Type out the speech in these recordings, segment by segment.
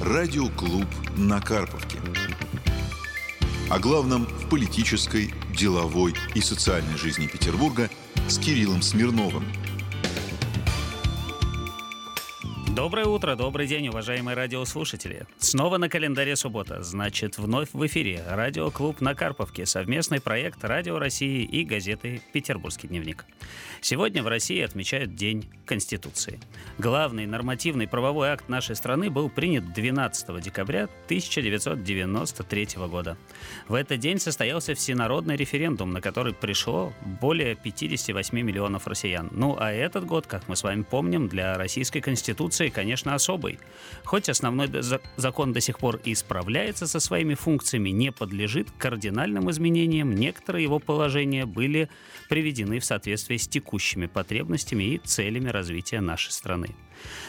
Радиоклуб на Карповке. О главном в политической, деловой и социальной жизни Петербурга с Кириллом Смирновым – Доброе утро, добрый день, уважаемые радиослушатели. Снова на календаре суббота, значит, вновь в эфире радиоклуб на Карповке, совместный проект Радио России и газеты «Петербургский дневник». Сегодня в России отмечают День Конституции. Главный нормативный правовой акт нашей страны был принят 12 декабря 1993 года. В этот день состоялся всенародный референдум, на который пришло более 58 миллионов россиян. Ну а этот год, как мы с вами помним, для Российской Конституции Конституции, конечно, особый. Хоть основной закон до сих пор и справляется со своими функциями, не подлежит кардинальным изменениям, некоторые его положения были приведены в соответствии с текущими потребностями и целями развития нашей страны.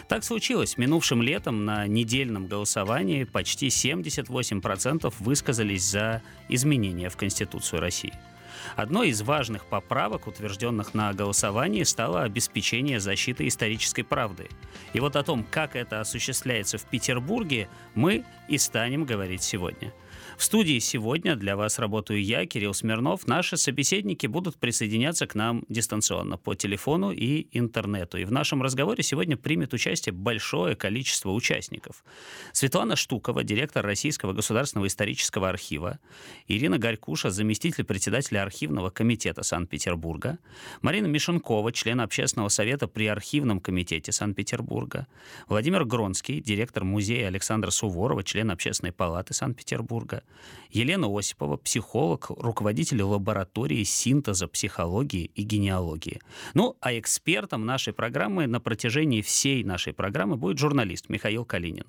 Так случилось. Минувшим летом на недельном голосовании почти 78% высказались за изменения в Конституцию России. Одной из важных поправок, утвержденных на голосовании, стало обеспечение защиты исторической правды. И вот о том, как это осуществляется в Петербурге, мы и станем говорить сегодня. В студии сегодня для вас работаю я, Кирилл Смирнов. Наши собеседники будут присоединяться к нам дистанционно по телефону и интернету. И в нашем разговоре сегодня примет участие большое количество участников. Светлана Штукова, директор Российского государственного исторического архива, Ирина Горькуша, заместитель председателя архивного комитета Санкт-Петербурга, Марина Мишенкова, член общественного совета при архивном комитете Санкт-Петербурга, Владимир Гронский, директор музея Александра Суворова, член общественной палаты Санкт-Петербурга, Елена Осипова, психолог, руководитель лаборатории синтеза психологии и генеалогии. Ну, а экспертом нашей программы на протяжении всей нашей программы будет журналист Михаил Калинин.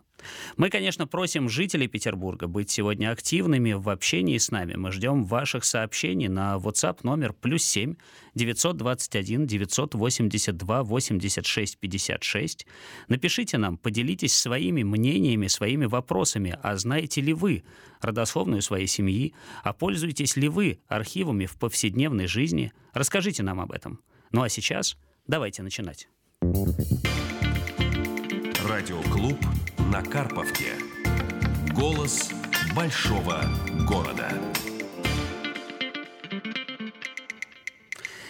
Мы, конечно, просим жителей Петербурга быть сегодня активными в общении с нами. Мы ждем ваших сообщений на WhatsApp номер плюс 7 921 982 86 56. Напишите нам, поделитесь своими мнениями, своими вопросами. А знаете ли вы родословную своей семьи? А пользуетесь ли вы архивами в повседневной жизни? Расскажите нам об этом. Ну а сейчас давайте начинать. Радиоклуб на Карповке. Голос большого города.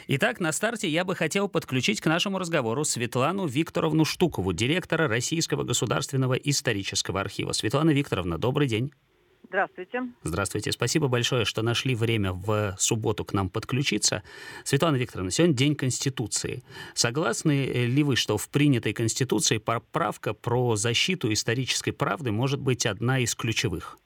Итак, на старте я бы хотел подключить к нашему разговору Светлану Викторовну Штукову, директора Российского государственного исторического архива. Светлана Викторовна, добрый день. Здравствуйте. Здравствуйте. Спасибо большое, что нашли время в субботу к нам подключиться. Светлана Викторовна, сегодня День Конституции. Согласны ли вы, что в принятой Конституции поправка про защиту исторической правды может быть одна из ключевых?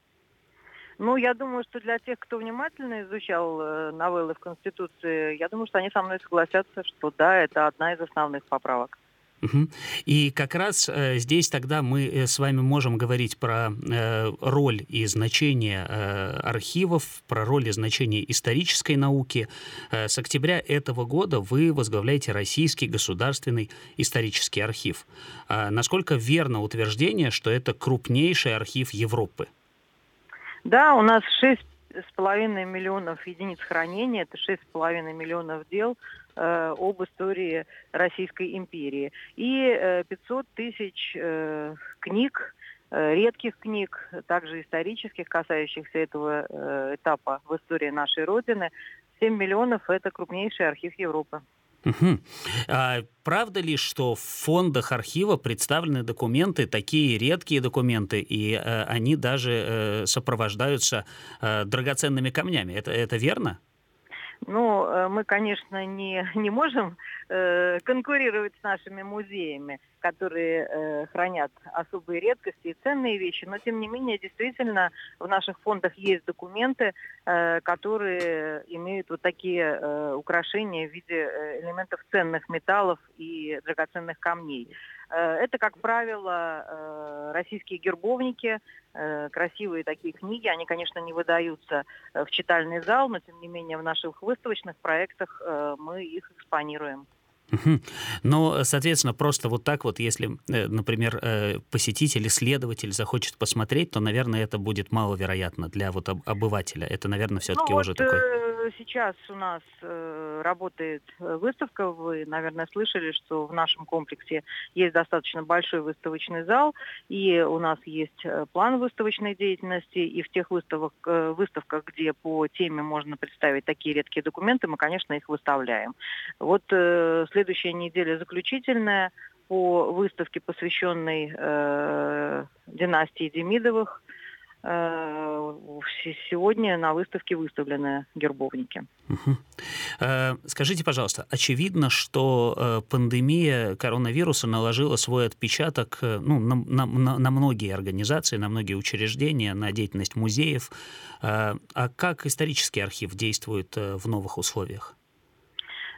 Ну, я думаю, что для тех, кто внимательно изучал э, новеллы в Конституции, я думаю, что они со мной согласятся, что да, это одна из основных поправок. И как раз э, здесь тогда мы э, с вами можем говорить про э, роль и значение э, архивов, про роль и значение исторической науки. Э, с октября этого года вы возглавляете Российский государственный исторический архив. Э, насколько верно утверждение, что это крупнейший архив Европы? Да, у нас шесть с половиной миллионов единиц хранения, это шесть с половиной миллионов дел э, об истории Российской империи. И э, 500 тысяч э, книг, э, редких книг, также исторических, касающихся этого э, этапа в истории нашей Родины. 7 миллионов – это крупнейший архив Европы. Угу. А правда ли, что в фондах архива представлены документы, такие редкие документы, и э, они даже э, сопровождаются э, драгоценными камнями? Это, это верно? Ну, э, мы, конечно, не, не можем э, конкурировать с нашими музеями, которые э, хранят особые редкости и ценные вещи, но, тем не менее, действительно, в наших фондах есть документы, э, которые имеют вот такие э, украшения в виде э, элементов ценных металлов и драгоценных камней. Э, это, как правило, э, российские гербовники, э, красивые такие книги. Они, конечно, не выдаются в читальный зал, но, тем не менее, в наших выставочных проектах мы их экспонируем. Но, соответственно, просто вот так вот, если, например, посетитель, исследователь захочет посмотреть, то, наверное, это будет маловероятно для вот обывателя. Это, наверное, все-таки ну, уже вот, такой сейчас у нас работает выставка. Вы, наверное, слышали, что в нашем комплексе есть достаточно большой выставочный зал, и у нас есть план выставочной деятельности, и в тех выставок, выставках, где по теме можно представить такие редкие документы, мы, конечно, их выставляем. Вот следующая неделя заключительная по выставке, посвященной э, династии Демидовых. Э, сегодня на выставке выставлены гербовники. Угу. Скажите, пожалуйста, очевидно, что э, пандемия коронавируса наложила свой отпечаток ну, на, на, на многие организации, на многие учреждения, на деятельность музеев. А как исторический архив действует в новых условиях?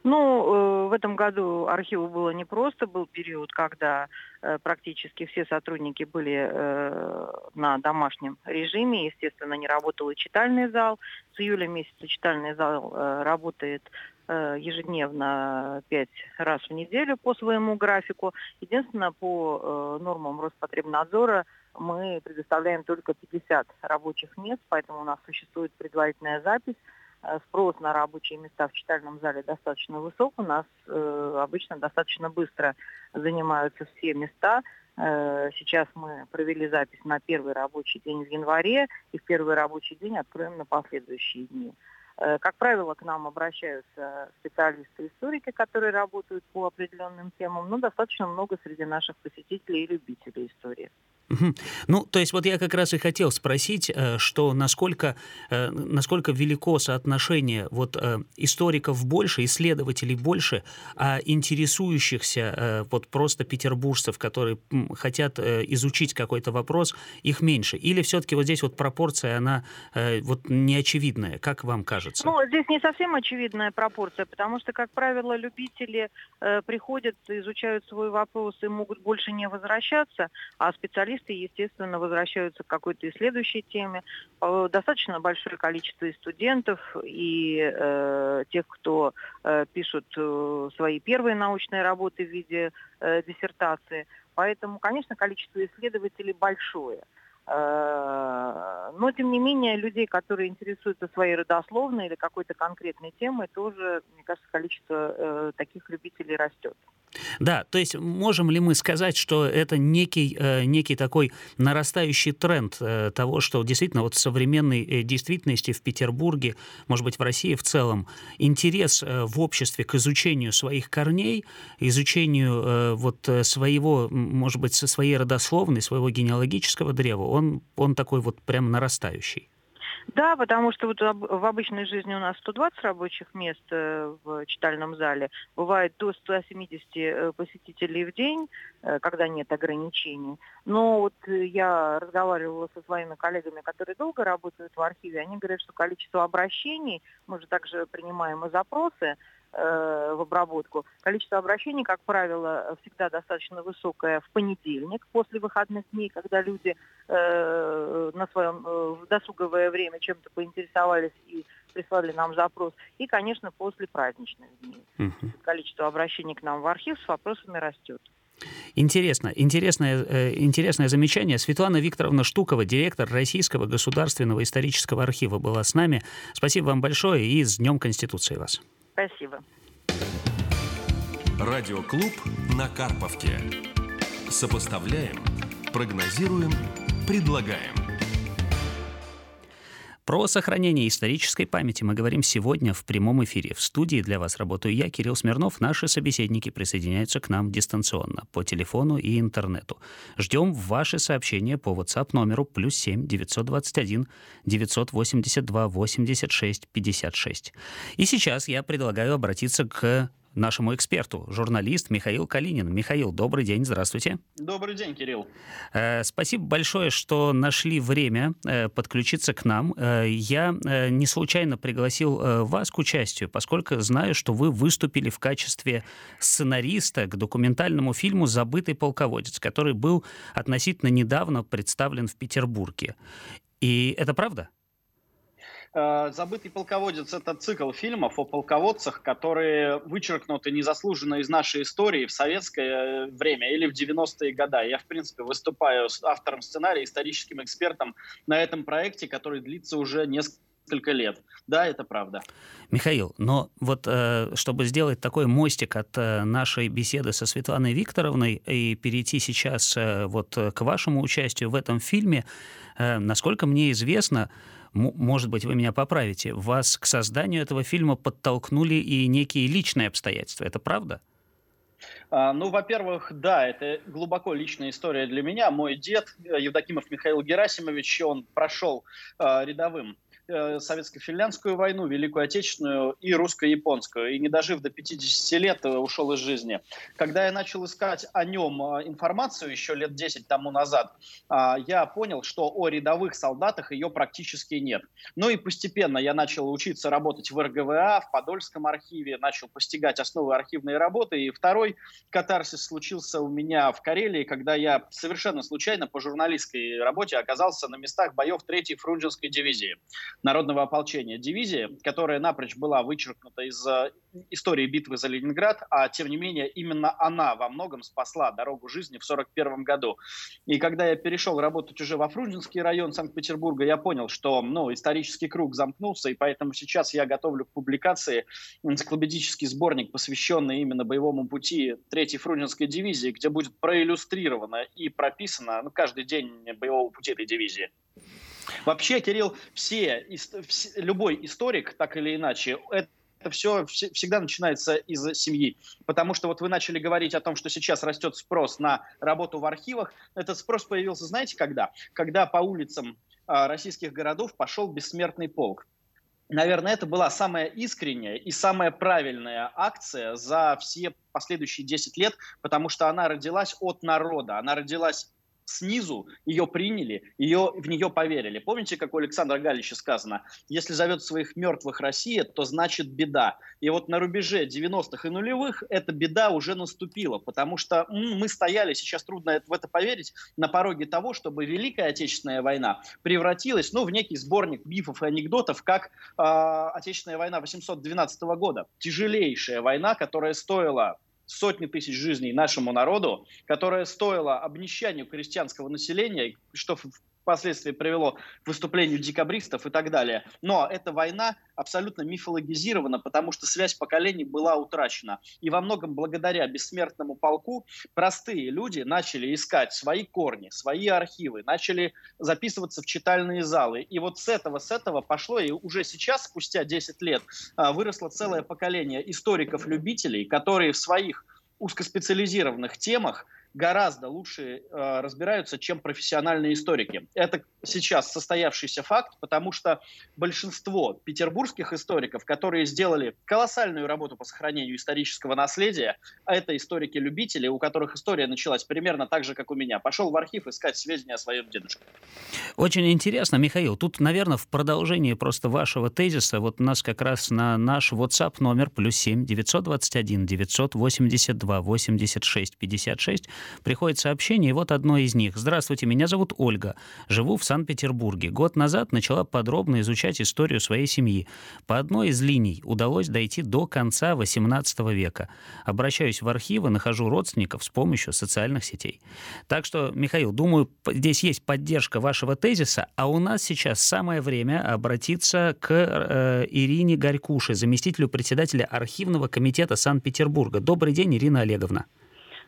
Ну, э, в этом году архиву было непросто. Был период, когда э, практически все сотрудники были э, на домашнем режиме. Естественно, не работал и читальный зал. С июля месяца читальный зал работает ежедневно пять раз в неделю по своему графику. Единственное, по нормам Роспотребнадзора мы предоставляем только 50 рабочих мест, поэтому у нас существует предварительная запись спрос на рабочие места в читальном зале достаточно высок. У нас э, обычно достаточно быстро занимаются все места. Э, сейчас мы провели запись на первый рабочий день в январе и в первый рабочий день откроем на последующие дни. Э, как правило, к нам обращаются специалисты-историки, которые работают по определенным темам, но достаточно много среди наших посетителей и любителей истории. Ну, то есть вот я как раз и хотел спросить, э, что насколько, э, насколько велико соотношение вот историков больше, исследователей больше, а интересующихся вот просто петербуржцев, которые хотят изучить какой-то вопрос, их меньше? Или все-таки вот здесь вот пропорция, она вот неочевидная, как вам кажется? Ну, здесь не совсем очевидная пропорция, потому что, как правило, любители приходят, изучают свой вопрос и могут больше не возвращаться, а специалисты, естественно, возвращаются к какой-то и следующей теме. Э, достаточно большое количество и студентов, и э, тех, кто э, пишут э, свои первые научные работы в виде э, диссертации. Поэтому, конечно, количество исследователей большое. Э, но, тем не менее, людей, которые интересуются своей родословной или какой-то конкретной темой, тоже, мне кажется, количество э, таких любителей растет. Да, то есть можем ли мы сказать, что это некий, э, некий такой нарастающий тренд того, что действительно вот в современной э, действительности в Петербурге, может быть, в России в целом, интерес в обществе к изучению своих корней, изучению вот своего, может быть, своей родословной, своего генеалогического древа, он, он такой вот прям нарастающий. Да, потому что вот в обычной жизни у нас 120 рабочих мест э, в читальном зале. Бывает до 170 э, посетителей в день, э, когда нет ограничений. Но вот я разговаривала со своими коллегами, которые долго работают в архиве. Они говорят, что количество обращений, мы же также принимаем и запросы, в обработку. Количество обращений, как правило, всегда достаточно высокое в понедельник после выходных дней, когда люди э, на своем э, досуговое время чем-то поинтересовались и прислали нам запрос. И, конечно, после праздничных дней. Угу. Количество обращений к нам в архив с вопросами растет. Интересно, интересное, э, интересное замечание. Светлана Викторовна Штукова, директор Российского государственного исторического архива, была с нами. Спасибо вам большое и с Днем Конституции вас. Спасибо. Радиоклуб на Карповке. Сопоставляем, прогнозируем, предлагаем. Про сохранение исторической памяти мы говорим сегодня в прямом эфире. В студии для вас работаю я, Кирилл Смирнов. Наши собеседники присоединяются к нам дистанционно, по телефону и интернету. Ждем ваши сообщения по WhatsApp номеру плюс 7 921 982 86 56. И сейчас я предлагаю обратиться к нашему эксперту, журналист Михаил Калинин. Михаил, добрый день, здравствуйте. Добрый день, Кирилл. Э, спасибо большое, что нашли время э, подключиться к нам. Э, я не случайно пригласил вас к участию, поскольку знаю, что вы выступили в качестве сценариста к документальному фильму «Забытый полководец», который был относительно недавно представлен в Петербурге. И это правда? Э, «Забытый полководец» — это цикл фильмов о полководцах, которые вычеркнуты незаслуженно из нашей истории в советское время или в 90-е годы. Я, в принципе, выступаю автором сценария, историческим экспертом на этом проекте, который длится уже несколько несколько лет. Да, это правда. Михаил, но вот э, чтобы сделать такой мостик от э, нашей беседы со Светланой Викторовной и перейти сейчас вот к вашему участию в этом фильме, насколько мне известно, может быть, вы меня поправите, вас к созданию этого фильма подтолкнули и некие личные обстоятельства. Это правда? А, ну, во-первых, да, это глубоко личная история для меня. Мой дед, Евдокимов Михаил Герасимович, он прошел э, рядовым Э, советско-финляндскую войну, Великую Отечественную и русско-японскую. И не дожив до 50 лет, э, ушел из жизни. Когда я начал искать о нем э, информацию еще лет 10 тому назад, я понял, что о рядовых солдатах ее практически нет. Ну и постепенно я начал учиться работать в РГВА, в Подольском архиве, начал постигать основы архивной работы. И второй катарсис случился у меня в Карелии, когда я совершенно случайно по журналистской работе оказался на местах боев 3-й Фрунзенской дивизии народного ополчения дивизии, которая напрочь была вычеркнута из э, истории битвы за Ленинград, а тем не менее именно она во многом спасла дорогу жизни в 1941 году. И когда я перешел работать уже во Фрунзенский район Санкт-Петербурга, я понял, что ну, исторический круг замкнулся, и поэтому сейчас я готовлю к публикации энциклопедический сборник, посвященный именно боевому пути 3-й Фрунзенской дивизии, где будет проиллюстрировано и прописано ну, каждый день боевого пути этой дивизии. Вообще, Кирилл, все, любой историк, так или иначе, это это все всегда начинается из семьи. Потому что вот вы начали говорить о том, что сейчас растет спрос на работу в архивах. Этот спрос появился, знаете, когда? Когда по улицам а, российских городов пошел бессмертный полк. Наверное, это была самая искренняя и самая правильная акция за все последующие 10 лет, потому что она родилась от народа, она родилась снизу ее приняли, ее, в нее поверили. Помните, как у Александра Галича сказано, если зовет своих мертвых Россия, то значит беда. И вот на рубеже 90-х и нулевых эта беда уже наступила, потому что мы стояли, сейчас трудно в это поверить, на пороге того, чтобы Великая Отечественная война превратилась ну, в некий сборник бифов и анекдотов, как э, Отечественная война 812 года. Тяжелейшая война, которая стоила сотни тысяч жизней нашему народу, которая стоила обнищанию крестьянского населения, что впоследствии привело к выступлению декабристов и так далее. Но эта война абсолютно мифологизирована, потому что связь поколений была утрачена. И во многом благодаря бессмертному полку простые люди начали искать свои корни, свои архивы, начали записываться в читальные залы. И вот с этого, с этого пошло, и уже сейчас, спустя 10 лет, а, выросло целое поколение историков-любителей, которые в своих узкоспециализированных темах – гораздо лучше э, разбираются, чем профессиональные историки. Это сейчас состоявшийся факт, потому что большинство петербургских историков, которые сделали колоссальную работу по сохранению исторического наследия, а это историки-любители, у которых история началась примерно так же, как у меня, пошел в архив искать сведения о своем дедушке. Очень интересно, Михаил. Тут, наверное, в продолжении просто вашего тезиса, вот у нас как раз на наш WhatsApp номер плюс 7 921 982 86 56 приходит сообщение, и вот одно из них. «Здравствуйте, меня зовут Ольга. Живу в Санкт-Петербурге. Год назад начала подробно изучать историю своей семьи. По одной из линий удалось дойти до конца XVIII века. Обращаюсь в архивы, нахожу родственников с помощью социальных сетей». Так что, Михаил, думаю, здесь есть поддержка вашего тезиса, а у нас сейчас самое время обратиться к э, Ирине Горькуше, заместителю председателя архивного комитета Санкт-Петербурга. Добрый день, Ирина Олеговна.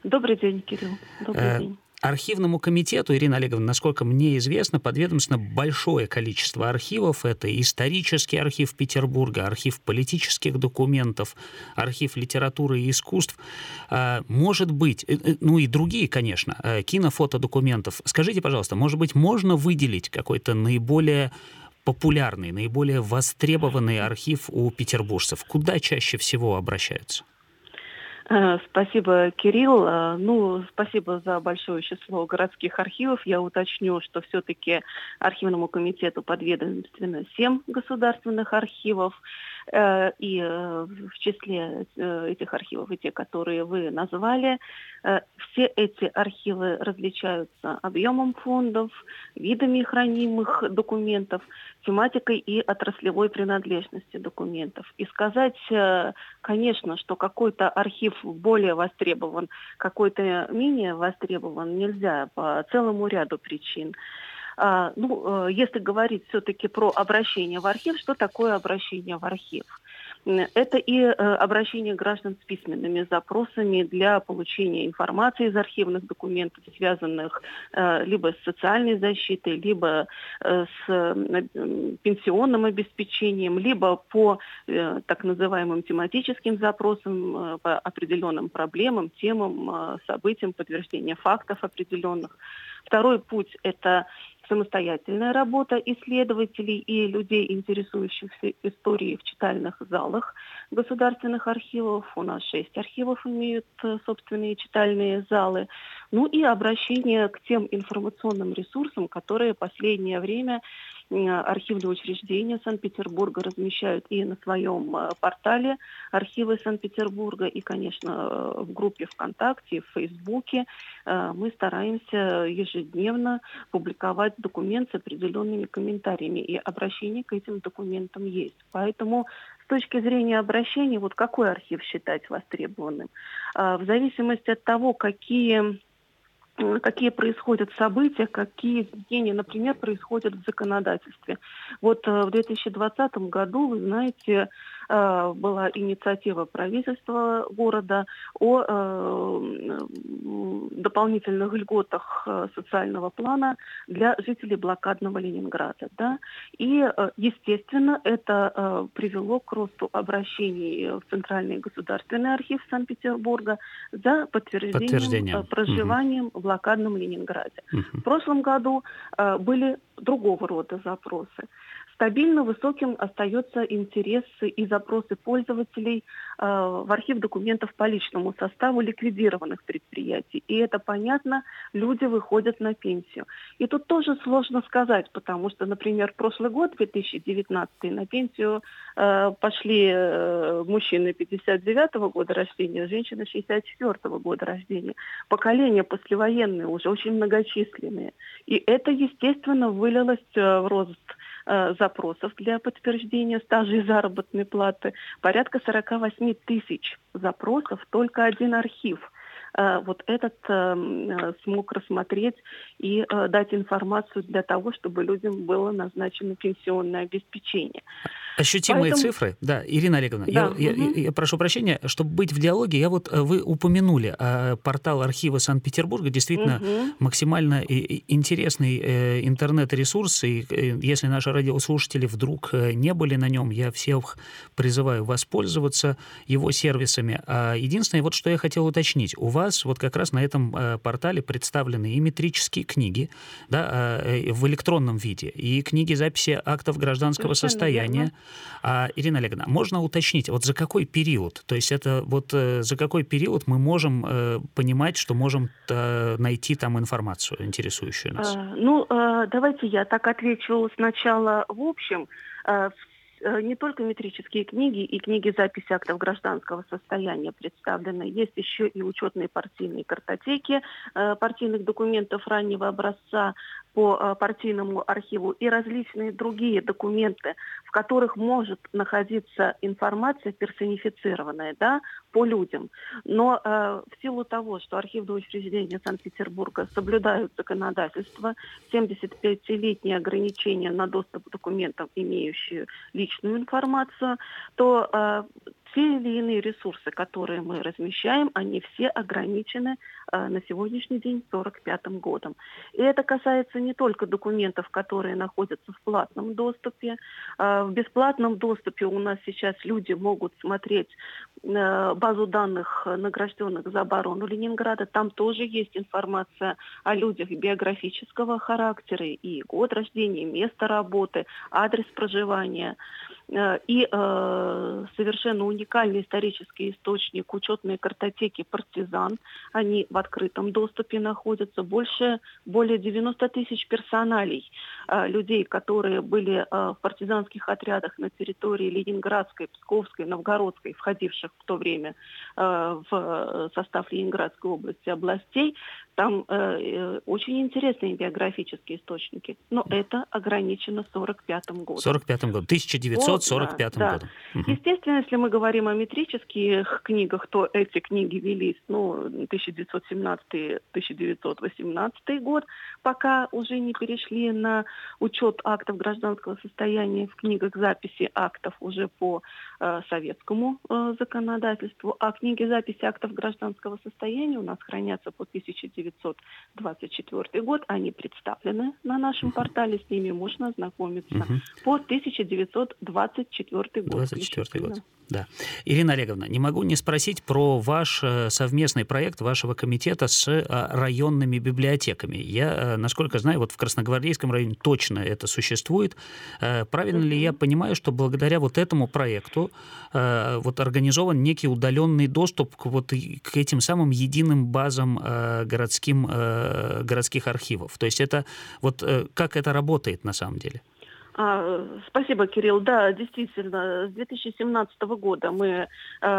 Добрый день, Кирилл. Добрый э, день. Архивному комитету, Ирина Олеговна, насколько мне известно, подведомственно большое количество архивов. Это исторический архив Петербурга, архив политических документов, архив литературы и искусств. Э, может быть, э, ну и другие, конечно, кинофотодокументов. Скажите, пожалуйста, может быть, можно выделить какой-то наиболее популярный, наиболее востребованный архив у петербуржцев? Куда чаще всего обращаются? Э, спасибо, Кирилл. Э, ну, спасибо за большое число городских архивов. Я уточню, что все-таки архивному комитету подведомственно 7 государственных архивов. Э, и в числе этих архивов и те, которые вы назвали, все эти архивы различаются объемом фондов, видами хранимых документов, тематикой и отраслевой принадлежностью документов. И сказать, конечно, что какой-то архив более востребован, какой-то менее востребован нельзя по целому ряду причин. А, ну, э, если говорить все-таки про обращение в архив, что такое обращение в архив? Это и э, обращение граждан с письменными запросами для получения информации из архивных документов, связанных э, либо с социальной защитой, либо с пенсионным обеспечением, либо по так называемым тематическим запросам, по определенным проблемам, темам, событиям, подтверждения фактов определенных. Второй путь – это самостоятельная работа исследователей и людей, интересующихся историей в читальных залах государственных архивов. У нас шесть архивов имеют э, собственные читальные залы. Ну и обращение к тем информационным ресурсам, которые последнее время архивные учреждения Санкт-Петербурга размещают и на своем э, портале архивы Санкт-Петербурга, и, конечно, э, в группе ВКонтакте, в Фейсбуке э, мы стараемся ежедневно публиковать документ с определенными комментариями, и обращение к этим документам есть. Поэтому с точки зрения обращений, вот какой архив считать востребованным? В зависимости от того, какие какие происходят события, какие изменения, например, происходят в законодательстве. Вот э, в 2020 году, вы знаете, Э, была инициатива правительства города о э, дополнительных льготах э, социального плана для жителей блокадного Ленинграда. Да? И, естественно, это привело к росту обращений в Центральный государственный архив Санкт-Петербурга за подтверждением Подтверждение. проживанием угу. в блокадном Ленинграде. Угу. В прошлом году были другого рода запросы. Стабильно высоким остается интерес и запросы пользователей э, в архив документов по личному составу ликвидированных предприятий. И это понятно, люди выходят на пенсию. И тут тоже сложно сказать, потому что, например, прошлый год, 2019, на пенсию э, пошли э, мужчины 59 -го года рождения, женщины 64 -го года рождения. Поколения послевоенные уже очень многочисленные. И это, естественно, вылилось э, в рост запросов для подтверждения стажа и заработной платы. Порядка 48 тысяч запросов, только один архив э, вот этот э, смог рассмотреть и дать информацию для того, чтобы людям было назначено пенсионное обеспечение. Ощутимые Поэтому... цифры. Да, Ирина Олеговна, да. я, угу. я, я прошу прощения, чтобы быть в диалоге, я вот э, вы упомянули э, портал архива Санкт-Петербурга, действительно угу. максимально интересный э, интернет-ресурс, и если наши радиослушатели вдруг не были на нем, я всех призываю воспользоваться его сервисами. А единственное, вот что я хотел уточнить, у вас вот как раз на этом портале представлены и метрические книги, да, в электронном виде, и книги записи актов гражданского Совершенно состояния, верно а, Ирина Олеговна, можно уточнить, вот за какой период? То есть это вот э, за какой период мы можем э, понимать, что можем э, найти там информацию, интересующую нас? А, ну, э, давайте я так отвечу сначала в общем. Э, Э, не только метрические книги и книги записи актов гражданского состояния представлены, есть еще и учетные партийные картотеки э, партийных документов раннего образца по э, партийному архиву и различные другие документы, в которых может находиться информация персонифицированная да, по людям. Но э, в силу того, что архивные учреждения Санкт-Петербурга соблюдают законодательство, 75-летние ограничения на доступ к документам, имеющие личную информацию, то э, те или иные ресурсы, которые мы размещаем, они все ограничены на сегодняшний день 45 годом. И это касается не только документов, которые находятся в платном доступе. Э, в бесплатном доступе у нас сейчас люди могут смотреть э, базу данных награжденных за оборону Ленинграда. Там тоже есть информация о людях биографического характера и год рождения, место работы, адрес проживания. Э, и э, совершенно уникальный исторический источник учетные картотеки «Партизан». Они в открытом доступе находятся. Больше, более 90 тысяч персоналей э, людей, которые были э, в партизанских отрядах на территории Ленинградской, Псковской, Новгородской, входивших в то время э, в состав Ленинградской области областей. Там э, очень интересные биографические источники, но это ограничено 45-м годом. 45 годом, 1945 да, годом. Да. Естественно, если мы говорим о метрических книгах, то эти книги велись ну, 1917-1918 год, пока уже не перешли на учет актов гражданского состояния в книгах записи актов уже по э, советскому э, законодательству, а книги записи актов гражданского состояния у нас хранятся по 1924 год, они представлены на нашем портале, с ними можно ознакомиться угу. по 1924 год. 24 год. Да. Ирина Олеговна, не могу не спросить про ваш э, совместный проект вашего комитета с э, районными библиотеками. Я, э, насколько знаю, вот в Красногвардейском районе точно это существует. Правильно ли я понимаю, что благодаря вот этому проекту вот организован некий удаленный доступ к, вот, к этим самым единым базам городским, городских архивов? То есть это вот как это работает на самом деле? А, спасибо, Кирилл. Да, действительно, с 2017 года мы э,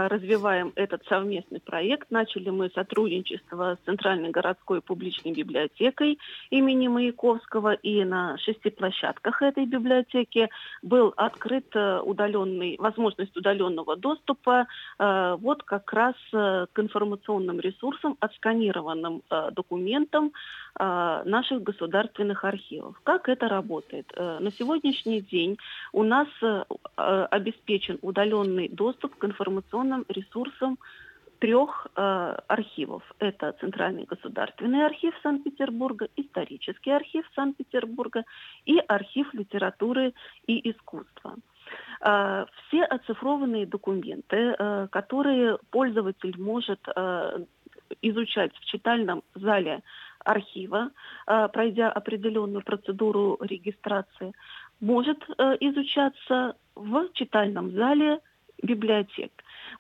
развиваем этот совместный проект. Начали мы сотрудничество с Центральной городской публичной библиотекой имени Маяковского. И на шести площадках этой библиотеки был открыт э, удаленный, возможность удаленного доступа э, вот как раз к информационным ресурсам, отсканированным документам наших государственных архивов. Как это работает? На сегодня сегодняшний день у нас э, э, обеспечен удаленный доступ к информационным ресурсам трех э, архивов. Это Центральный государственный архив Санкт-Петербурга, исторический архив Санкт-Петербурга и архив литературы и искусства. Э, все оцифрованные документы, э, которые пользователь может э, изучать в читальном зале архива, э, пройдя определенную процедуру регистрации, может э, изучаться в читальном зале библиотек.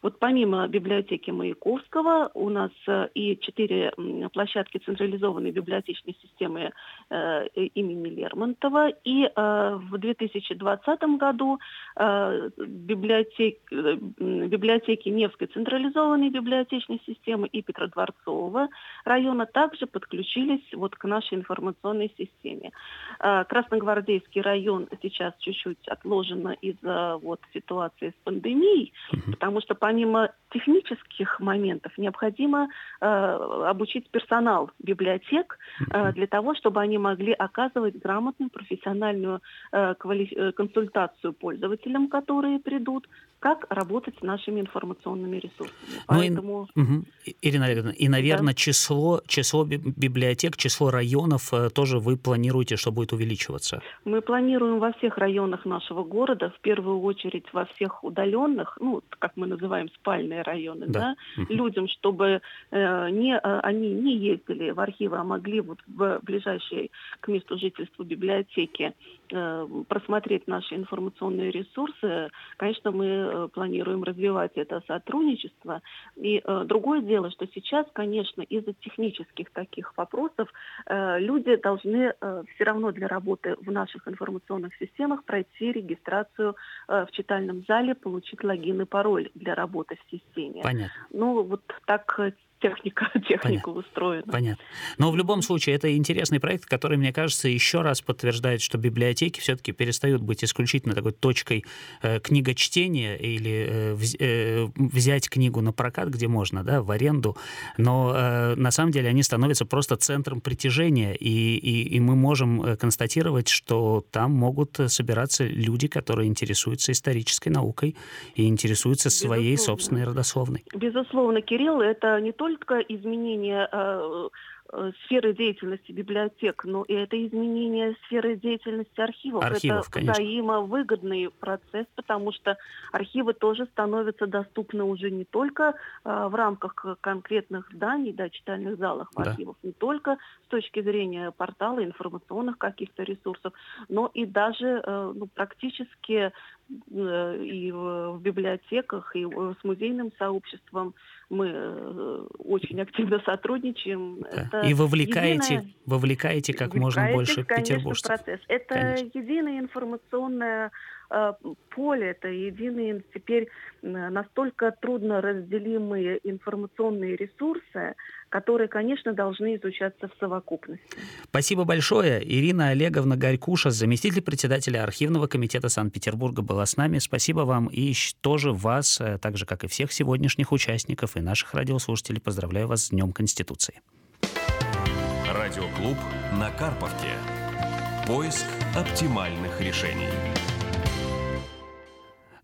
Вот помимо библиотеки Маяковского у нас э, и четыре площадки централизованной библиотечной системы э, имени Лермонтова. И э, в 2020 году э, библиотек, э, библиотеки Невской централизованной библиотечной системы и Петродворцового района также подключились вот к нашей информационной системе. Э, Красногвардейский район сейчас чуть-чуть отложено из-за вот ситуации с пандемией, потому что помимо технических моментов необходимо э, обучить персонал библиотек э, для того, чтобы они могли оказывать грамотную профессиональную э, квали- э, консультацию пользователям, которые придут, как работать с нашими информационными ресурсами. Ну, Поэтому... и, угу. Ирина Олеговна, и, наверное, да. число, число библиотек, число районов э, тоже вы планируете, что будет увеличиваться? Мы планируем во всех районах нашего города, в первую очередь во всех удаленных, ну, как мы называем, спальные районы, да, да угу. людям, чтобы э, не, э, они не ездили в архивы, а могли вот в ближайшей к месту жительства библиотеки э, просмотреть наши информационные ресурсы. Конечно, мы Э, планируем развивать это сотрудничество. И э, другое дело, что сейчас, конечно, из-за технических таких вопросов э, люди должны э, все равно для работы в наших информационных системах пройти регистрацию э, в читальном зале, получить логин и пароль для работы в системе. Понятно. Ну, вот так э, техника, техника Понятно. устроена. Понятно. Но в любом случае это интересный проект, который, мне кажется, еще раз подтверждает, что библиотеки все-таки перестают быть исключительно такой точкой э, книгочтения или э, э, взять книгу на прокат, где можно, да, в аренду, но э, на самом деле они становятся просто центром притяжения, и, и, и мы можем э, констатировать, что там могут собираться люди, которые интересуются исторической наукой и интересуются Безусловно. своей собственной родословной. Безусловно, Кирилл, это не только только изменение э, Э, сферы деятельности библиотек, но и это изменение сферы деятельности архивов. архивов это конечно. взаимовыгодный процесс, потому что архивы тоже становятся доступны уже не только э, в рамках конкретных зданий, да, читальных залов да. архивов, не только с точки зрения портала, информационных каких-то ресурсов, но и даже э, ну, практически и в, библиотеках, и с музейным сообществом мы э, очень активно сотрудничаем. Да. Это и вовлекаете, единая... вовлекаете как можно больше конечно, петербуржцев. процесс. Это конечно. единая информационная э, поле, это единые теперь настолько трудно разделимые информационные ресурсы, которые, конечно, должны изучаться в совокупности. Спасибо большое. Ирина Олеговна Горькуша, заместитель председателя архивного комитета Санкт-Петербурга, была с нами. Спасибо вам и тоже вас, э, так же, как и всех сегодняшних участников и наших радиослушателей, поздравляю вас с Днем Конституции. Радиоклуб на Карповке. Поиск оптимальных решений.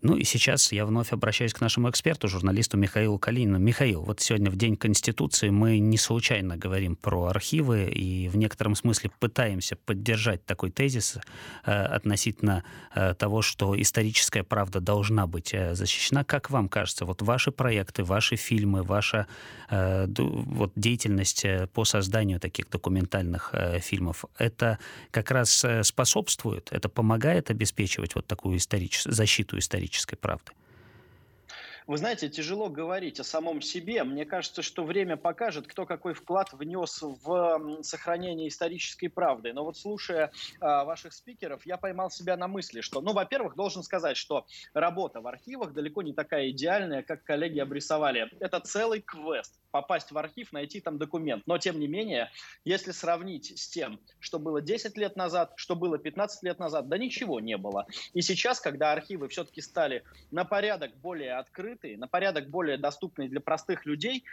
Ну и сейчас я вновь обращаюсь к нашему эксперту, журналисту Михаилу Калинину. Михаил, вот сегодня в День Конституции мы не случайно говорим про архивы и в некотором смысле пытаемся поддержать такой тезис э, относительно э, того, что историческая правда должна быть э, защищена. Как вам кажется, вот ваши проекты, ваши фильмы, ваша э, вот, деятельность э, по созданию таких документальных э, фильмов, это как раз э, способствует, это помогает обеспечивать вот такую историч... защиту исторической исторической правды? Вы знаете, тяжело говорить о самом себе. Мне кажется, что время покажет, кто какой вклад внес в сохранение исторической правды. Но вот слушая а, ваших спикеров, я поймал себя на мысли, что, ну, во-первых, должен сказать, что работа в архивах далеко не такая идеальная, как коллеги обрисовали. Это целый квест попасть в архив, найти там документ. Но, тем не менее, если сравнить с тем, что было 10 лет назад, что было 15 лет назад, да ничего не было. И сейчас, когда архивы все-таки стали на порядок более открытые, на порядок более доступные для простых людей,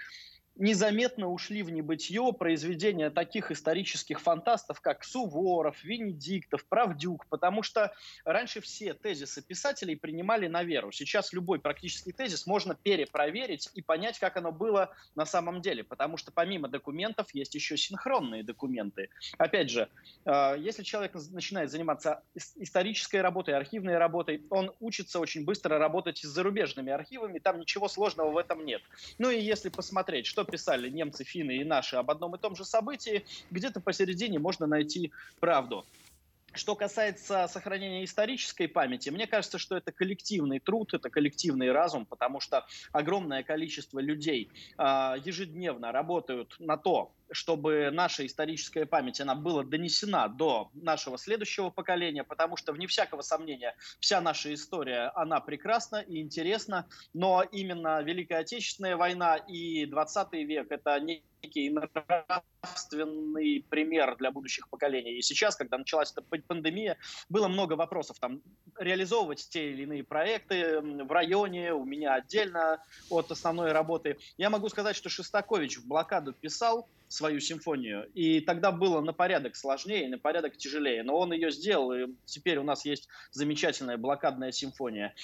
незаметно ушли в небытие произведения таких исторических фантастов, как Суворов, Венедиктов, Правдюк, потому что раньше все тезисы писателей принимали на веру. Сейчас любой практический тезис можно перепроверить и понять, как оно было на самом деле, потому что помимо документов есть еще синхронные документы. Опять же, э, если человек начинает заниматься исторической работой, архивной работой, он учится очень быстро работать с зарубежными архивами, там ничего сложного в этом нет. Ну и если посмотреть, что писали немцы, финны и наши об одном и том же событии, где-то посередине можно найти правду. Что касается сохранения исторической памяти, мне кажется, что это коллективный труд, это коллективный разум, потому что огромное количество людей э, ежедневно работают на то, чтобы наша историческая память, она была донесена до нашего следующего поколения, потому что, вне всякого сомнения, вся наша история, она прекрасна и интересна, но именно Великая Отечественная война и 20 век – это не некий нравственный пример для будущих поколений. И сейчас, когда началась эта пандемия, было много вопросов. Там реализовывать те или иные проекты в районе, у меня отдельно от основной работы. Я могу сказать, что Шостакович в блокаду писал свою симфонию, и тогда было на порядок сложнее, на порядок тяжелее. Но он ее сделал, и теперь у нас есть замечательная блокадная симфония.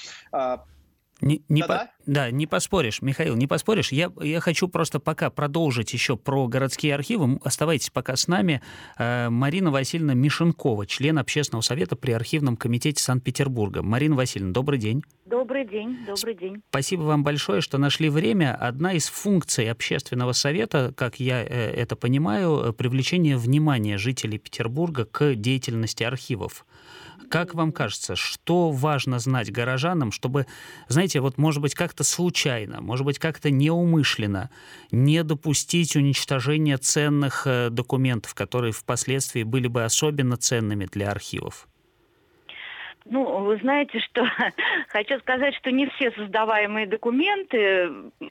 Не, не по, да, не поспоришь, Михаил, не поспоришь. Я, я хочу просто пока продолжить еще про городские архивы. Оставайтесь пока с нами. Э, Марина Васильевна Мишенкова, член общественного совета при архивном комитете Санкт-Петербурга. Марина Васильевна, добрый день. Добрый день, добрый день. Спасибо вам большое, что нашли время. Одна из функций общественного совета, как я э, это понимаю, привлечение внимания жителей Петербурга к деятельности архивов. Как вам кажется, что важно знать горожанам, чтобы, знаете, вот может быть как-то случайно, может быть как-то неумышленно не допустить уничтожения ценных э, документов, которые впоследствии были бы особенно ценными для архивов? Ну, вы знаете, что хочу сказать, что не все создаваемые документы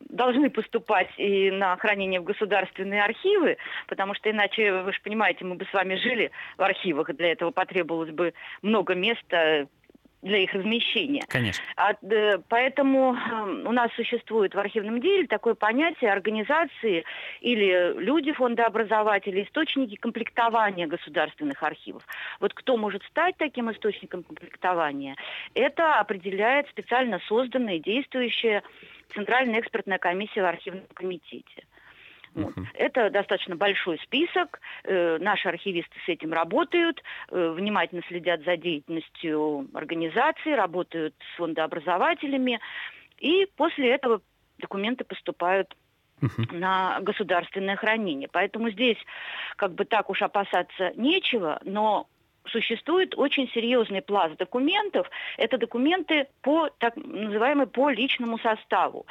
должны поступать и на хранение в государственные архивы, потому что иначе, вы же понимаете, мы бы с вами жили в архивах, и для этого потребовалось бы много места, для их размещения. Конечно. А, поэтому эм, у нас существует в архивном деле такое понятие организации или люди фондообразователи, источники комплектования государственных архивов. Вот кто может стать таким источником комплектования, это определяет специально созданная и действующая Центральная экспертная комиссия в архивном комитете. Вот. Это достаточно большой список. Э, наши архивисты с этим работают, э, внимательно следят за деятельностью организации, работают с фондообразователями. И после этого документы поступают uh-huh. на государственное хранение. Поэтому здесь как бы так уж опасаться нечего, но существует очень серьезный пласт документов. Это документы по так называемые по личному составу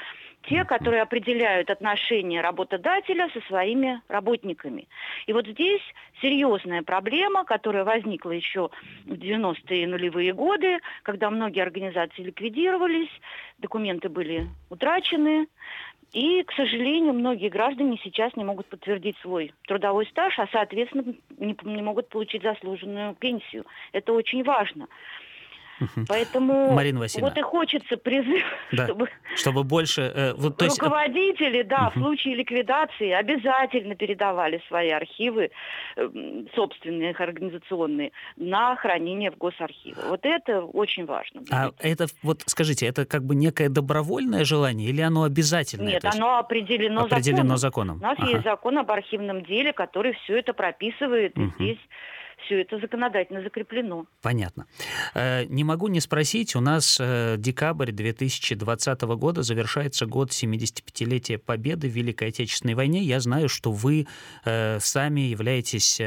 те, которые определяют отношения работодателя со своими работниками. И вот здесь серьезная проблема, которая возникла еще в 90-е нулевые годы, когда многие организации ликвидировались, документы были утрачены, и, к сожалению, многие граждане сейчас не могут подтвердить свой трудовой стаж, а, соответственно, не, не могут получить заслуженную пенсию. Это очень важно. Поэтому Марина Васильевна. вот и хочется призыв, да. чтобы, чтобы больше... Э, вот, то есть... Руководители, да, угу. в случае ликвидации обязательно передавали свои архивы, э, собственные организационные, на хранение в госархивы. Вот это очень важно. Будет. А это, вот скажите, это как бы некое добровольное желание или оно обязательное? Нет, оно определено, определено законом. законом. У нас ага. есть закон об архивном деле, который все это прописывает, угу. и здесь все это законодательно закреплено. Понятно. Э, не могу не спросить, у нас э, декабрь 2020 года завершается год 75-летия Победы в Великой Отечественной войне. Я знаю, что вы э, сами являетесь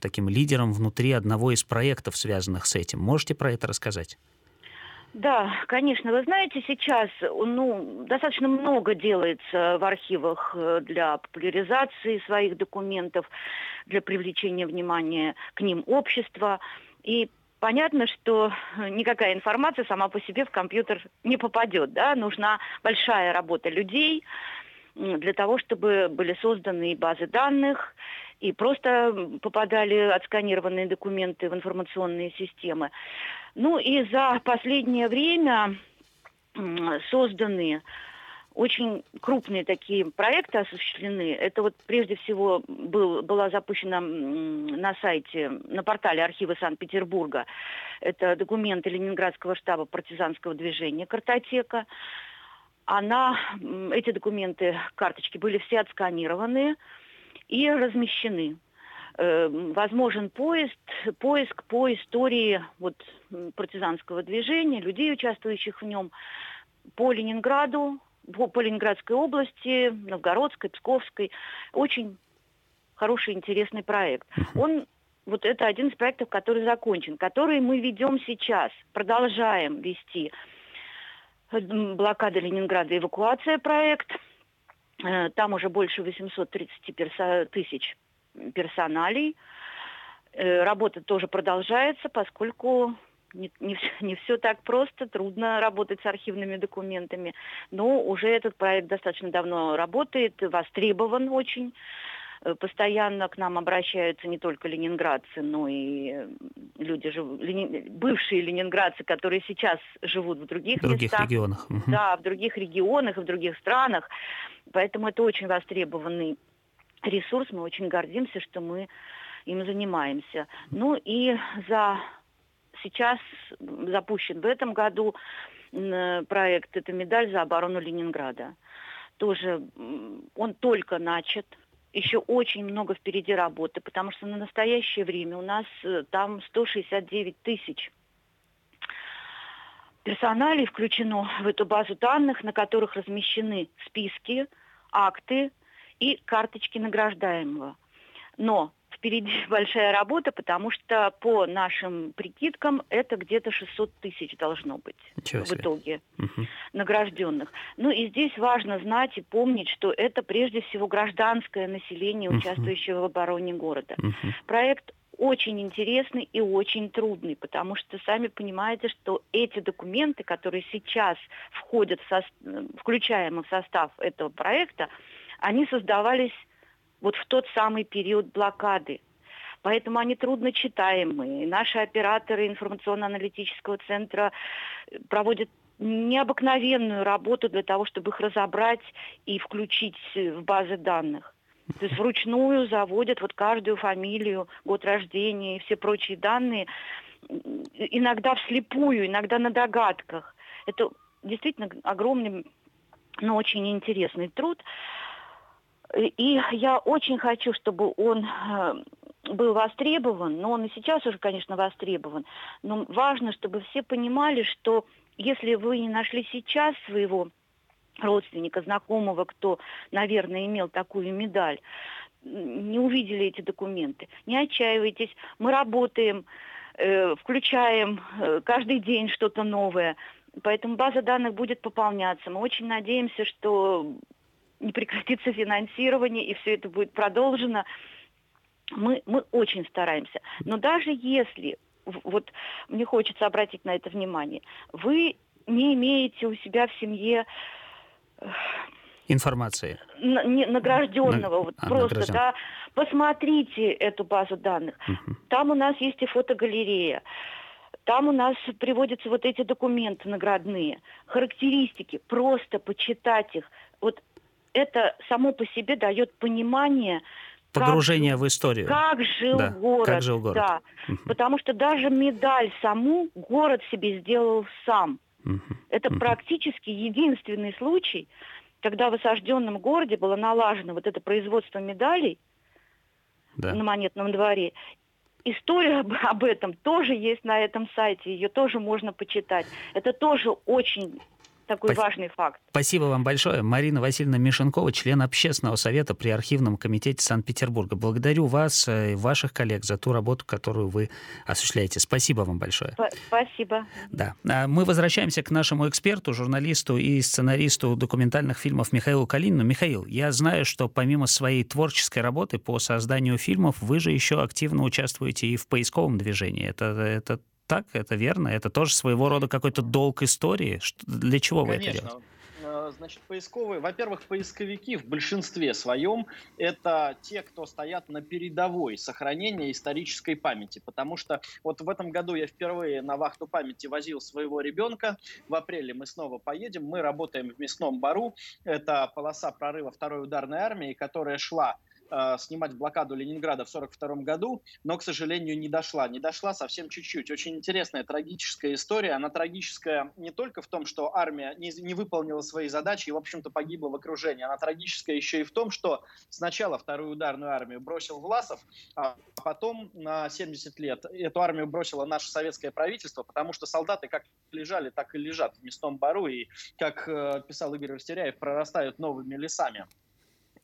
таким лидером внутри одного из проектов, связанных с этим. Можете про это рассказать? Да, конечно. Вы знаете, сейчас ну, достаточно много делается в архивах э, для популяризации своих документов, для привлечения внимания к ним общества. И понятно, что никакая информация сама по себе в компьютер не попадет. Да? Нужна большая работа людей для того, чтобы были созданы базы данных, и просто попадали отсканированные документы в информационные системы. Ну и за последнее время созданы очень крупные такие проекты осуществлены. Это вот прежде всего был, была запущена на сайте, на портале архива Санкт-Петербурга. Это документы Ленинградского штаба партизанского движения «Картотека». Она, эти документы, карточки были все отсканированы и размещены. Э, возможен поезд, поиск по истории вот, партизанского движения, людей, участвующих в нем, по Ленинграду, по, по Ленинградской области, Новгородской, Псковской. Очень хороший, интересный проект. Он вот это один из проектов, который закончен, который мы ведем сейчас, продолжаем вести. Блокада Ленинграда, эвакуация проект. Э, там уже больше 830 тысяч персоналей. Э, работа тоже продолжается, поскольку не, не, не все так просто, трудно работать с архивными документами. Но уже этот проект достаточно давно работает, востребован очень. Э, постоянно к нам обращаются не только ленинградцы, но и э, люди, жив... Лени... бывшие ленинградцы, которые сейчас живут в других, других местах. регионах. Да, в других регионах и в других странах. Поэтому это очень востребованный ресурс, мы очень гордимся, что мы им занимаемся. Ну и за сейчас запущен в этом году проект «Это медаль за оборону Ленинграда». Тоже он только начат, еще очень много впереди работы, потому что на настоящее время у нас э, там 169 тысяч персоналей включено в эту базу данных, на которых размещены списки, акты, и карточки награждаемого. Но впереди большая работа, потому что по нашим прикидкам это где-то 600 тысяч должно быть в итоге угу. награжденных. Ну и здесь важно знать и помнить, что это прежде всего гражданское население, участвующее угу. в обороне города. Угу. Проект очень интересный и очень трудный, потому что сами понимаете, что эти документы, которые сейчас входят в со... включаемы в состав этого проекта, они создавались вот в тот самый период блокады. Поэтому они трудно читаемые. Наши операторы информационно-аналитического центра э, проводят необыкновенную работу для того, чтобы их разобрать и включить в базы данных. То есть вручную заводят вот каждую фамилию, год рождения и все прочие данные, иногда вслепую, иногда на догадках. Это действительно огромный, но очень интересный труд. И я очень хочу, чтобы он э, был востребован, но он и сейчас уже, конечно, востребован. Но важно, чтобы все понимали, что если вы не нашли сейчас своего родственника, знакомого, кто, наверное, имел такую медаль, не увидели эти документы, не отчаивайтесь, мы работаем, э, включаем э, каждый день что-то новое. Поэтому база данных будет пополняться. Мы очень надеемся, что не прекратится финансирование и все это будет продолжено. Мы, мы очень стараемся. Но даже если, вот мне хочется обратить на это внимание, вы не имеете у себя в семье э, информации награжденного, на, вот а, просто, награжден. да, посмотрите эту базу данных. Угу. Там у нас есть и фотогалерея. Там у нас приводятся вот эти документы наградные, характеристики, просто почитать их. Вот это само по себе дает понимание, Погружение как, в историю. Как жил да, город. Как жил город. Да. Угу. Потому что даже медаль саму город себе сделал сам. Угу. Это угу. практически единственный случай, когда в осажденном городе было налажено вот это производство медалей да. на монетном дворе. История об, об этом тоже есть на этом сайте, ее тоже можно почитать. Это тоже очень такой Спас... важный факт. Спасибо вам большое. Марина Васильевна Мишенкова, член общественного совета при архивном комитете Санкт-Петербурга. Благодарю вас э, и ваших коллег за ту работу, которую вы осуществляете. Спасибо вам большое. Спасибо. Да. А мы возвращаемся к нашему эксперту, журналисту и сценаристу документальных фильмов Михаилу Калинину. Михаил, я знаю, что помимо своей творческой работы по созданию фильмов, вы же еще активно участвуете и в поисковом движении. Это, это так? Это верно? Это тоже своего рода какой-то долг истории? Для чего Конечно. вы это делаете? Э, значит, поисковые, во-первых, поисковики в большинстве своем это те, кто стоят на передовой сохранения исторической памяти, потому что вот в этом году я впервые на вахту памяти возил своего ребенка, в апреле мы снова поедем, мы работаем в мясном бару, это полоса прорыва второй ударной армии, которая шла э, снимать блокаду Ленинграда в 1942 году, но, к сожалению, не дошла. Не дошла совсем чуть-чуть. Очень интересная, трагическая история. Она трагическая не только в том, что армия не, не выполнила свои задачи и, в общем-то, погибла в окружении. Она трагическая еще и в том, что сначала вторую ударную армию бросил Власов, а потом на 70 лет эту армию бросило наше советское правительство, потому что солдаты как лежали, так и лежат в мясном бару, и, как э, писал Игорь Растеряев, прорастают новыми лесами.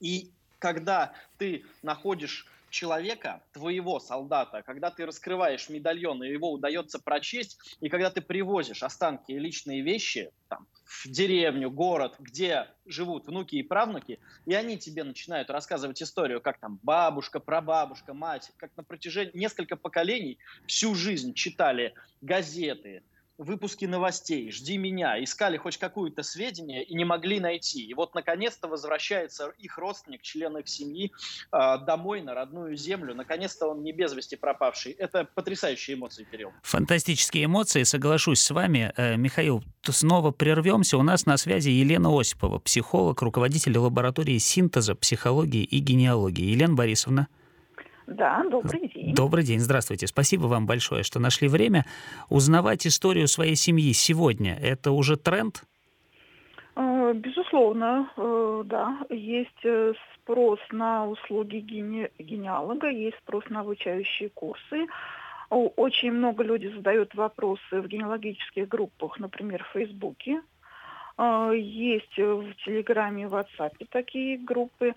И когда ты находишь человека, твоего солдата, когда ты раскрываешь медальон, и его удается прочесть, и когда ты привозишь останки и личные вещи там, в деревню, город, где живут внуки и правнуки, и они тебе начинают рассказывать историю, как там бабушка, прабабушка, мать, как на протяжении несколько поколений всю жизнь читали газеты, выпуски новостей, жди меня, искали хоть какую-то сведения и не могли найти. И вот наконец-то возвращается их родственник, член их семьи э, домой на родную землю. Наконец-то он не без вести пропавший. Это потрясающие эмоции, Кирилл. Фантастические эмоции, соглашусь с вами. Э, Михаил, снова прервемся. У нас на связи Елена Осипова, психолог, руководитель лаборатории синтеза, психологии и генеалогии. Елена Борисовна. Да, добрый день. Добрый день, здравствуйте. Спасибо вам большое, что нашли время. Узнавать историю своей семьи сегодня – это уже тренд? Э, безусловно, э, да. Есть э, спрос на услуги гене... генеалога, есть спрос на обучающие курсы. Очень много людей задают вопросы в генеалогических группах, например, в Фейсбуке. Есть в Телеграме, в WhatsApp такие группы.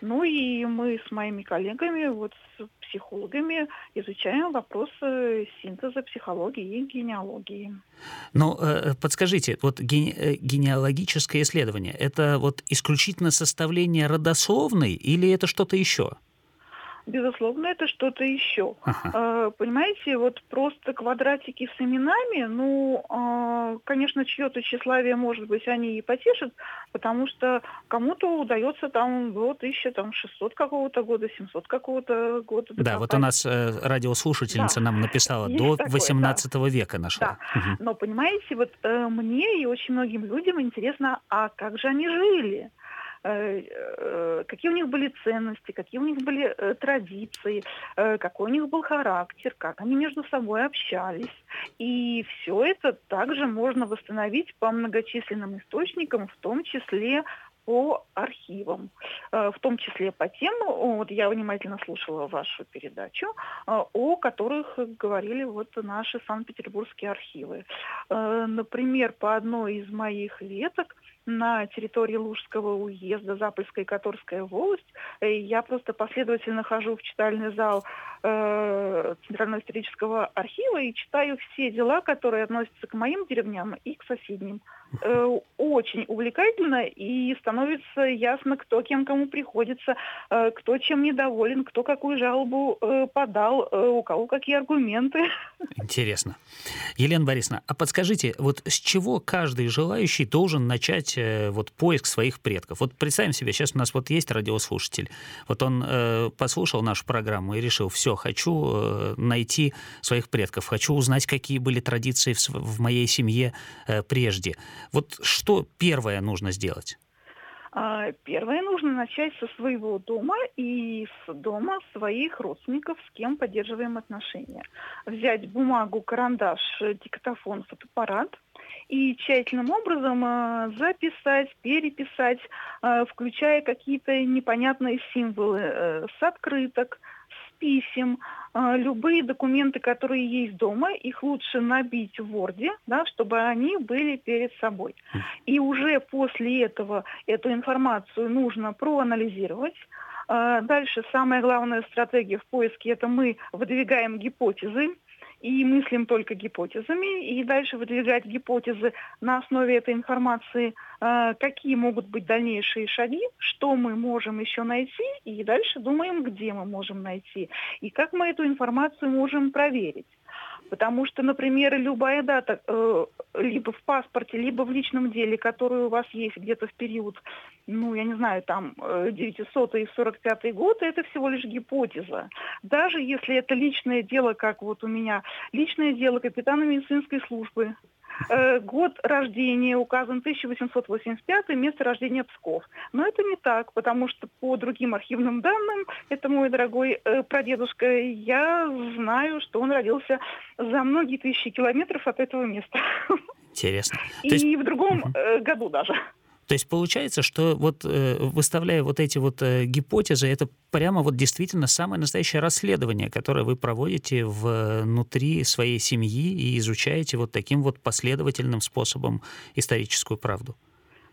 Ну и мы с моими коллегами, вот с психологами, изучаем вопросы синтеза психологии и генеалогии. Ну, э, подскажите, вот ген э, генеалогическое исследование, это вот исключительно составление родословной или это что-то еще? Безусловно, это что-то еще. Ага. А, понимаете, вот просто квадратики с именами, ну, а, конечно, чье-то тщеславие, может быть, они и потешат, потому что кому-то удается там до 1600 какого-то года, 700 какого-то года. Да, вот у нас э, радиослушательница да. нам написала, Есть до такое, 18 да. века нашла. Да. Угу. Но, понимаете, вот э, мне и очень многим людям интересно, а как же они жили? Э, э, какие у них были ценности, какие у них были э, традиции, какой у них был характер, как они между собой общались. И все это также можно восстановить по многочисленным источникам, в том числе по архивам, в том числе по тем, вот я внимательно слушала вашу передачу, о которых говорили вот наши Санкт-Петербургские архивы. Например, по одной из моих веток на территории Лужского уезда, Запольская и Которская волость. Э, я просто последовательно хожу в читальный зал э, Центрального исторического архива и читаю все дела, которые относятся к моим деревням и к соседним. Э, очень увлекательно и становится ясно, кто кем кому приходится, э, кто чем недоволен, кто какую жалобу э, подал, у кого какие аргументы. Интересно. Елена Борисовна, а подскажите, вот с чего каждый желающий должен начать вот поиск своих предков? Вот представим себе, сейчас у нас вот есть радиослушатель, вот он э, послушал нашу программу и решил, все, хочу э, найти своих предков, хочу узнать, какие были традиции в, в моей семье э, прежде. Вот что первое нужно сделать? А, первое нужно начать со своего дома и с дома своих родственников, с кем поддерживаем отношения. Взять бумагу, карандаш, диктофон, фотоаппарат и тщательным образом а, записать, переписать, а, включая какие-то непонятные символы э, с открыток, писем, а, любые документы, которые есть дома, их лучше набить в Word, да, чтобы они были перед собой. И уже после этого эту информацию нужно проанализировать. Дальше самая главная стратегия в поиске – это мы выдвигаем гипотезы, и мыслим только гипотезами, и дальше выдвигать гипотезы на основе этой информации, э, какие могут быть дальнейшие шаги, что мы можем еще найти, и дальше думаем, где мы можем найти, и как мы эту информацию можем проверить. Потому что, например, любая дата, э, либо в паспорте, либо в личном деле, который у вас есть где-то в период, ну, я не знаю, там, 900 и 45 год, это всего лишь гипотеза. Даже если это личное дело, как вот у меня, личное дело капитана медицинской службы, год рождения указан 1885, место рождения Псков. Но это не так, потому что по другим архивным данным, это мой дорогой э, прадедушка, я знаю, что он родился за многие тысячи километров от этого места. Интересно. И есть... в другом угу. году даже. То есть получается, что вот э, выставляя вот эти вот э, гипотезы, это прямо вот действительно самое настоящее расследование, которое вы проводите внутри своей семьи и изучаете вот таким вот последовательным способом историческую правду.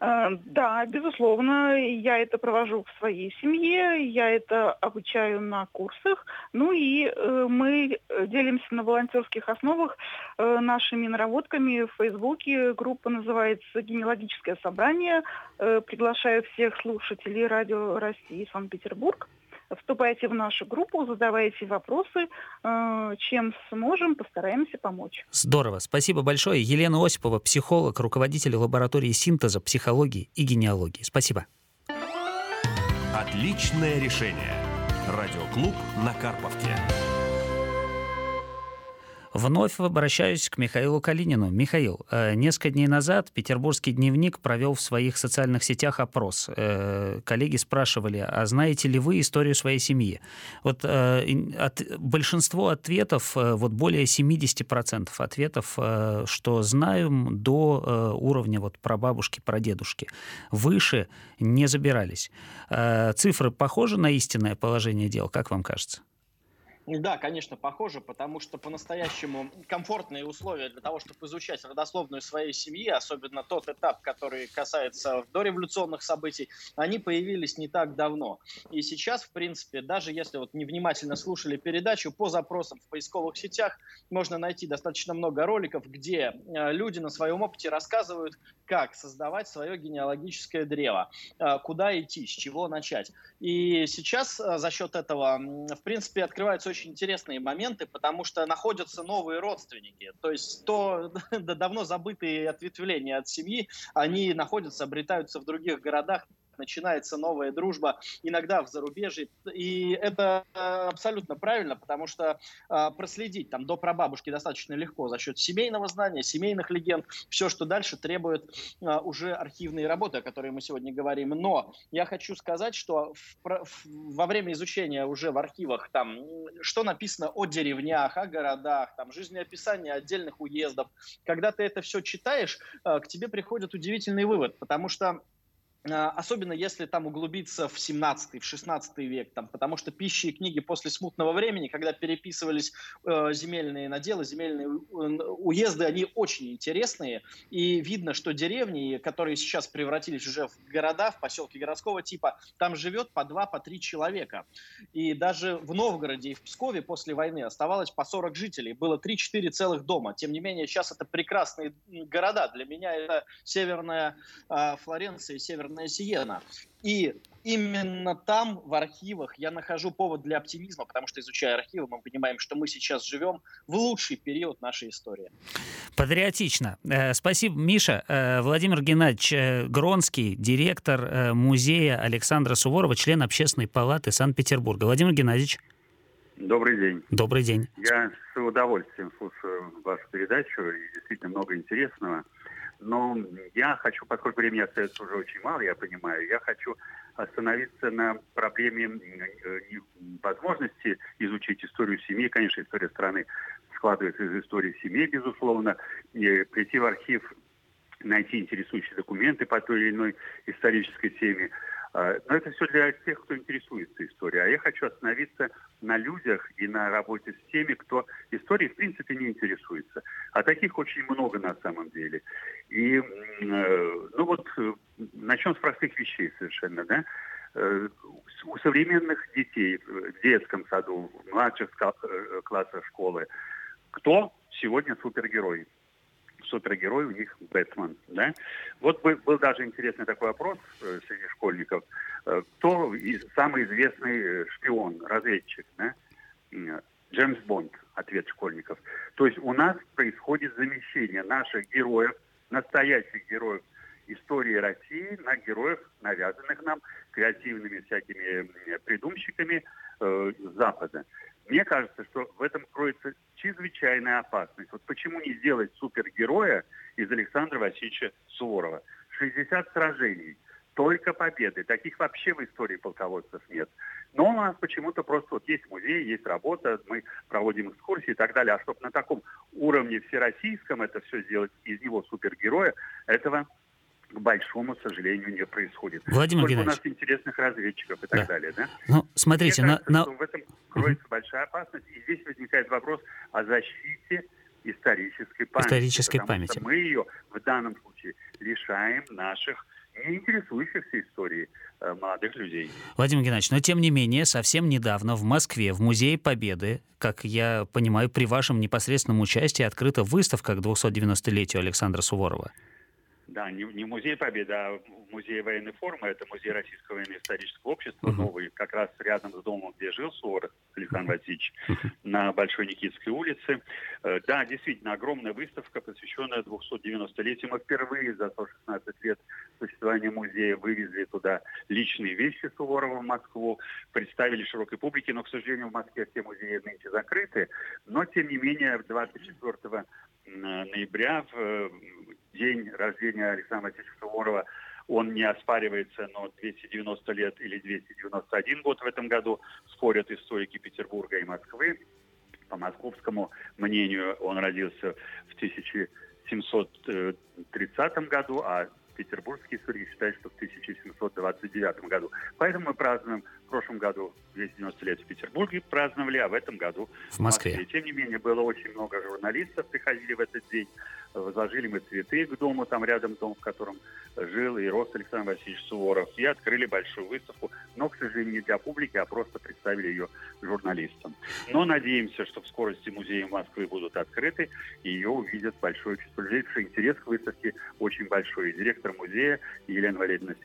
Э, да, безусловно, я это провожу в своей семье, я это обучаю на курсах, ну и э, мы делимся на волонтерских основах э, нашими наработками в Фейсбуке. Группа называется «Генеалогическое собрание». Э, приглашаю всех слушателей радио России Санкт-Петербург вступайте в нашу группу, задавайте вопросы. Э, чем сможем, постараемся помочь. Здорово. Спасибо большое. Елена Осипова, психолог, руководитель лаборатории синтеза, психологии и генеалогии. Спасибо. Отличное решение. Радиоклуб на Карповке. Вновь обращаюсь к Михаилу Калинину. Михаил, э, несколько дней назад Петербургский дневник провел в своих социальных сетях опрос. Э, коллеги спрашивали, а знаете ли вы историю своей семьи? Вот э, от, большинство ответов, вот более 70% ответов, что знаем до уровня вот прабабушки, прадедушки. Выше не забирались. Цифры похожи на истинное положение дел, как вам кажется? Да, конечно, похоже, потому что по-настоящему комфортные условия для того, чтобы изучать родословную своей семьи, особенно тот этап, который касается дореволюционных событий, они появились не так давно. И сейчас, в принципе, даже если вот невнимательно слушали передачу, по запросам в поисковых сетях можно найти достаточно много роликов, где э, люди на своем опыте рассказывают, как создавать свое генеалогическое древо, э, куда идти, с чего начать. И сейчас э, за счет этого, в принципе, открываются очень интересные моменты, потому что находятся новые родственники. То есть то давно забытые ответвления от семьи, они находятся, обретаются в других городах, начинается новая дружба, иногда в зарубежье. И это э, абсолютно правильно, потому что э, проследить там до прабабушки достаточно легко за счет семейного знания, семейных легенд, все, что дальше требует э, уже архивные работы, о которых мы сегодня говорим. Но я хочу сказать, что в, во время изучения уже в архивах там, что написано о деревнях, о городах, там, жизнеописание отдельных уездов, когда ты это все читаешь, к тебе приходит удивительный вывод, потому что особенно если там углубиться в 17 в 16 век, там, потому что пищи и книги после смутного времени, когда переписывались э, земельные наделы, земельные уезды, они очень интересные, и видно, что деревни, которые сейчас превратились уже в города, в поселки городского типа, там живет по два, по три человека. И даже в Новгороде и в Пскове после войны оставалось по 40 жителей, было 3-4 целых дома. Тем не менее, сейчас это прекрасные города. Для меня это северная э, Флоренция, северная Северная Сиена. И именно там, в архивах, я нахожу повод для оптимизма, потому что, изучая архивы, мы понимаем, что мы сейчас живем в лучший период нашей истории. Патриотично. Э, спасибо, Миша. Э, Владимир Геннадьевич э, Гронский, директор музея Александра Суворова, член Общественной палаты Санкт-Петербурга. Владимир Геннадьевич. Добрый день. Добрый день. Я с удовольствием слушаю вашу передачу, и действительно много интересного. Но я хочу, поскольку времени остается уже очень мало, я понимаю, я хочу остановиться на проблеме э, возможности изучить историю семьи. Конечно, история страны складывается из истории семьи, безусловно. И прийти в архив, найти интересующие документы по той или иной исторической теме – но это все для тех, кто интересуется историей. А я хочу остановиться на людях и на работе с теми, кто историей в принципе не интересуется. А таких очень много на самом деле. И, э, ну вот, э, начнем с простых вещей совершенно, да. Э, у современных детей в детском саду, в младших классах школы, кто сегодня супергерой? Супергерой у них Бэтмен. Да? Вот был даже интересный такой вопрос э, среди школьников. Э, кто самый известный э, шпион, разведчик? Да? Джеймс Бонд, ответ школьников. То есть у нас происходит замещение наших героев, настоящих героев истории России на героев, навязанных нам креативными всякими придумщиками э, Запада. Мне кажется, что в этом кроется чрезвычайная опасность. Вот почему не сделать супергероя из Александра Васильевича Суворова? 60 сражений, только победы. Таких вообще в истории полководцев нет. Но у нас почему-то просто вот есть музей, есть работа, мы проводим экскурсии и так далее. А чтобы на таком уровне всероссийском это все сделать, из него супергероя, этого к большому сожалению, не происходит. Владимир Сколько у нас интересных разведчиков и так да. далее. Да? Ну, смотрите, Мне кажется, на... в этом кроется угу. большая опасность. И здесь возникает вопрос о защите исторической памяти. Исторической памяти. мы ее в данном случае лишаем наших не интересующихся историей э, молодых людей. Владимир Геннадьевич, но тем не менее, совсем недавно в Москве, в Музее Победы, как я понимаю, при вашем непосредственном участии открыта выставка к 290-летию Александра Суворова. Да, не, не музей Победы, а музей военной формы. Это музей Российского военно-исторического общества, uh-huh. новый, как раз рядом с домом, где жил Суворов Александр Васильевич, uh-huh. на Большой Никитской улице. Э, да, действительно, огромная выставка, посвященная 290-летию. Мы впервые за 116 лет существования музея вывезли туда личные вещи Суворова в Москву, представили широкой публике, но, к сожалению, в Москве все музеи нынче закрыты. Но, тем не менее, 24 ноября в день рождения Александра Васильевича Суворова, он не оспаривается, но 290 лет или 291 год в этом году спорят историки Петербурга и Москвы. По московскому мнению, он родился в 1730 году, а петербургские историки считают, что в 1729 году. Поэтому мы празднуем прошлом году 290 лет в Петербурге праздновали, а в этом году в Москве. В Москве. Тем не менее, было очень много журналистов, приходили в этот день возложили мы цветы к дому, там рядом дом, в котором жил и рос Александр Васильевич Суворов, и открыли большую выставку, но, к сожалению, не для публики, а просто представили ее журналистам. Но надеемся, что в скорости музеи Москвы будут открыты, и ее увидят большое число людей, потому что интерес к выставке очень большой. И директор музея Елена Валерьевна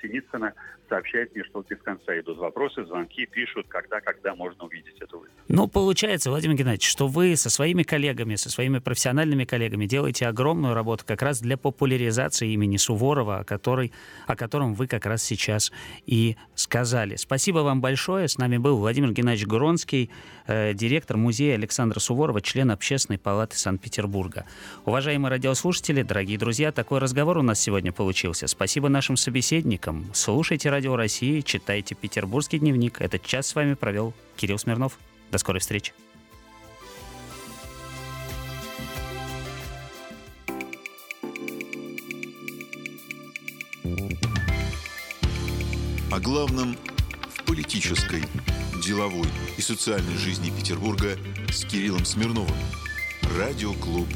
Синицына сообщает мне, что без конца идут вопросы, звонки, пишут, когда, когда можно увидеть эту выставку. Ну, получается, Владимир Геннадьевич, что вы со своими коллегами, со своими профессиональными коллегами делаете огромную работу как раз для популяризации имени Суворова, о, которой, о котором вы как раз сейчас и сказали. Спасибо вам большое. С нами был Владимир Геннадьевич Гронский, э, директор музея Александра Суворова, член Общественной палаты Санкт-Петербурга. Уважаемые радиослушатели, дорогие друзья, такой разговор у нас сегодня получился. Спасибо нашим собеседникам. Слушайте Радио России, читайте Петербургский дневник. Этот час с вами провел Кирилл Смирнов. До скорой встречи. О главном в политической, деловой и социальной жизни Петербурга с Кириллом Смирновым. Радиоклуб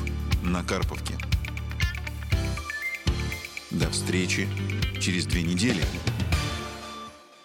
на Карповке. До встречи через две недели.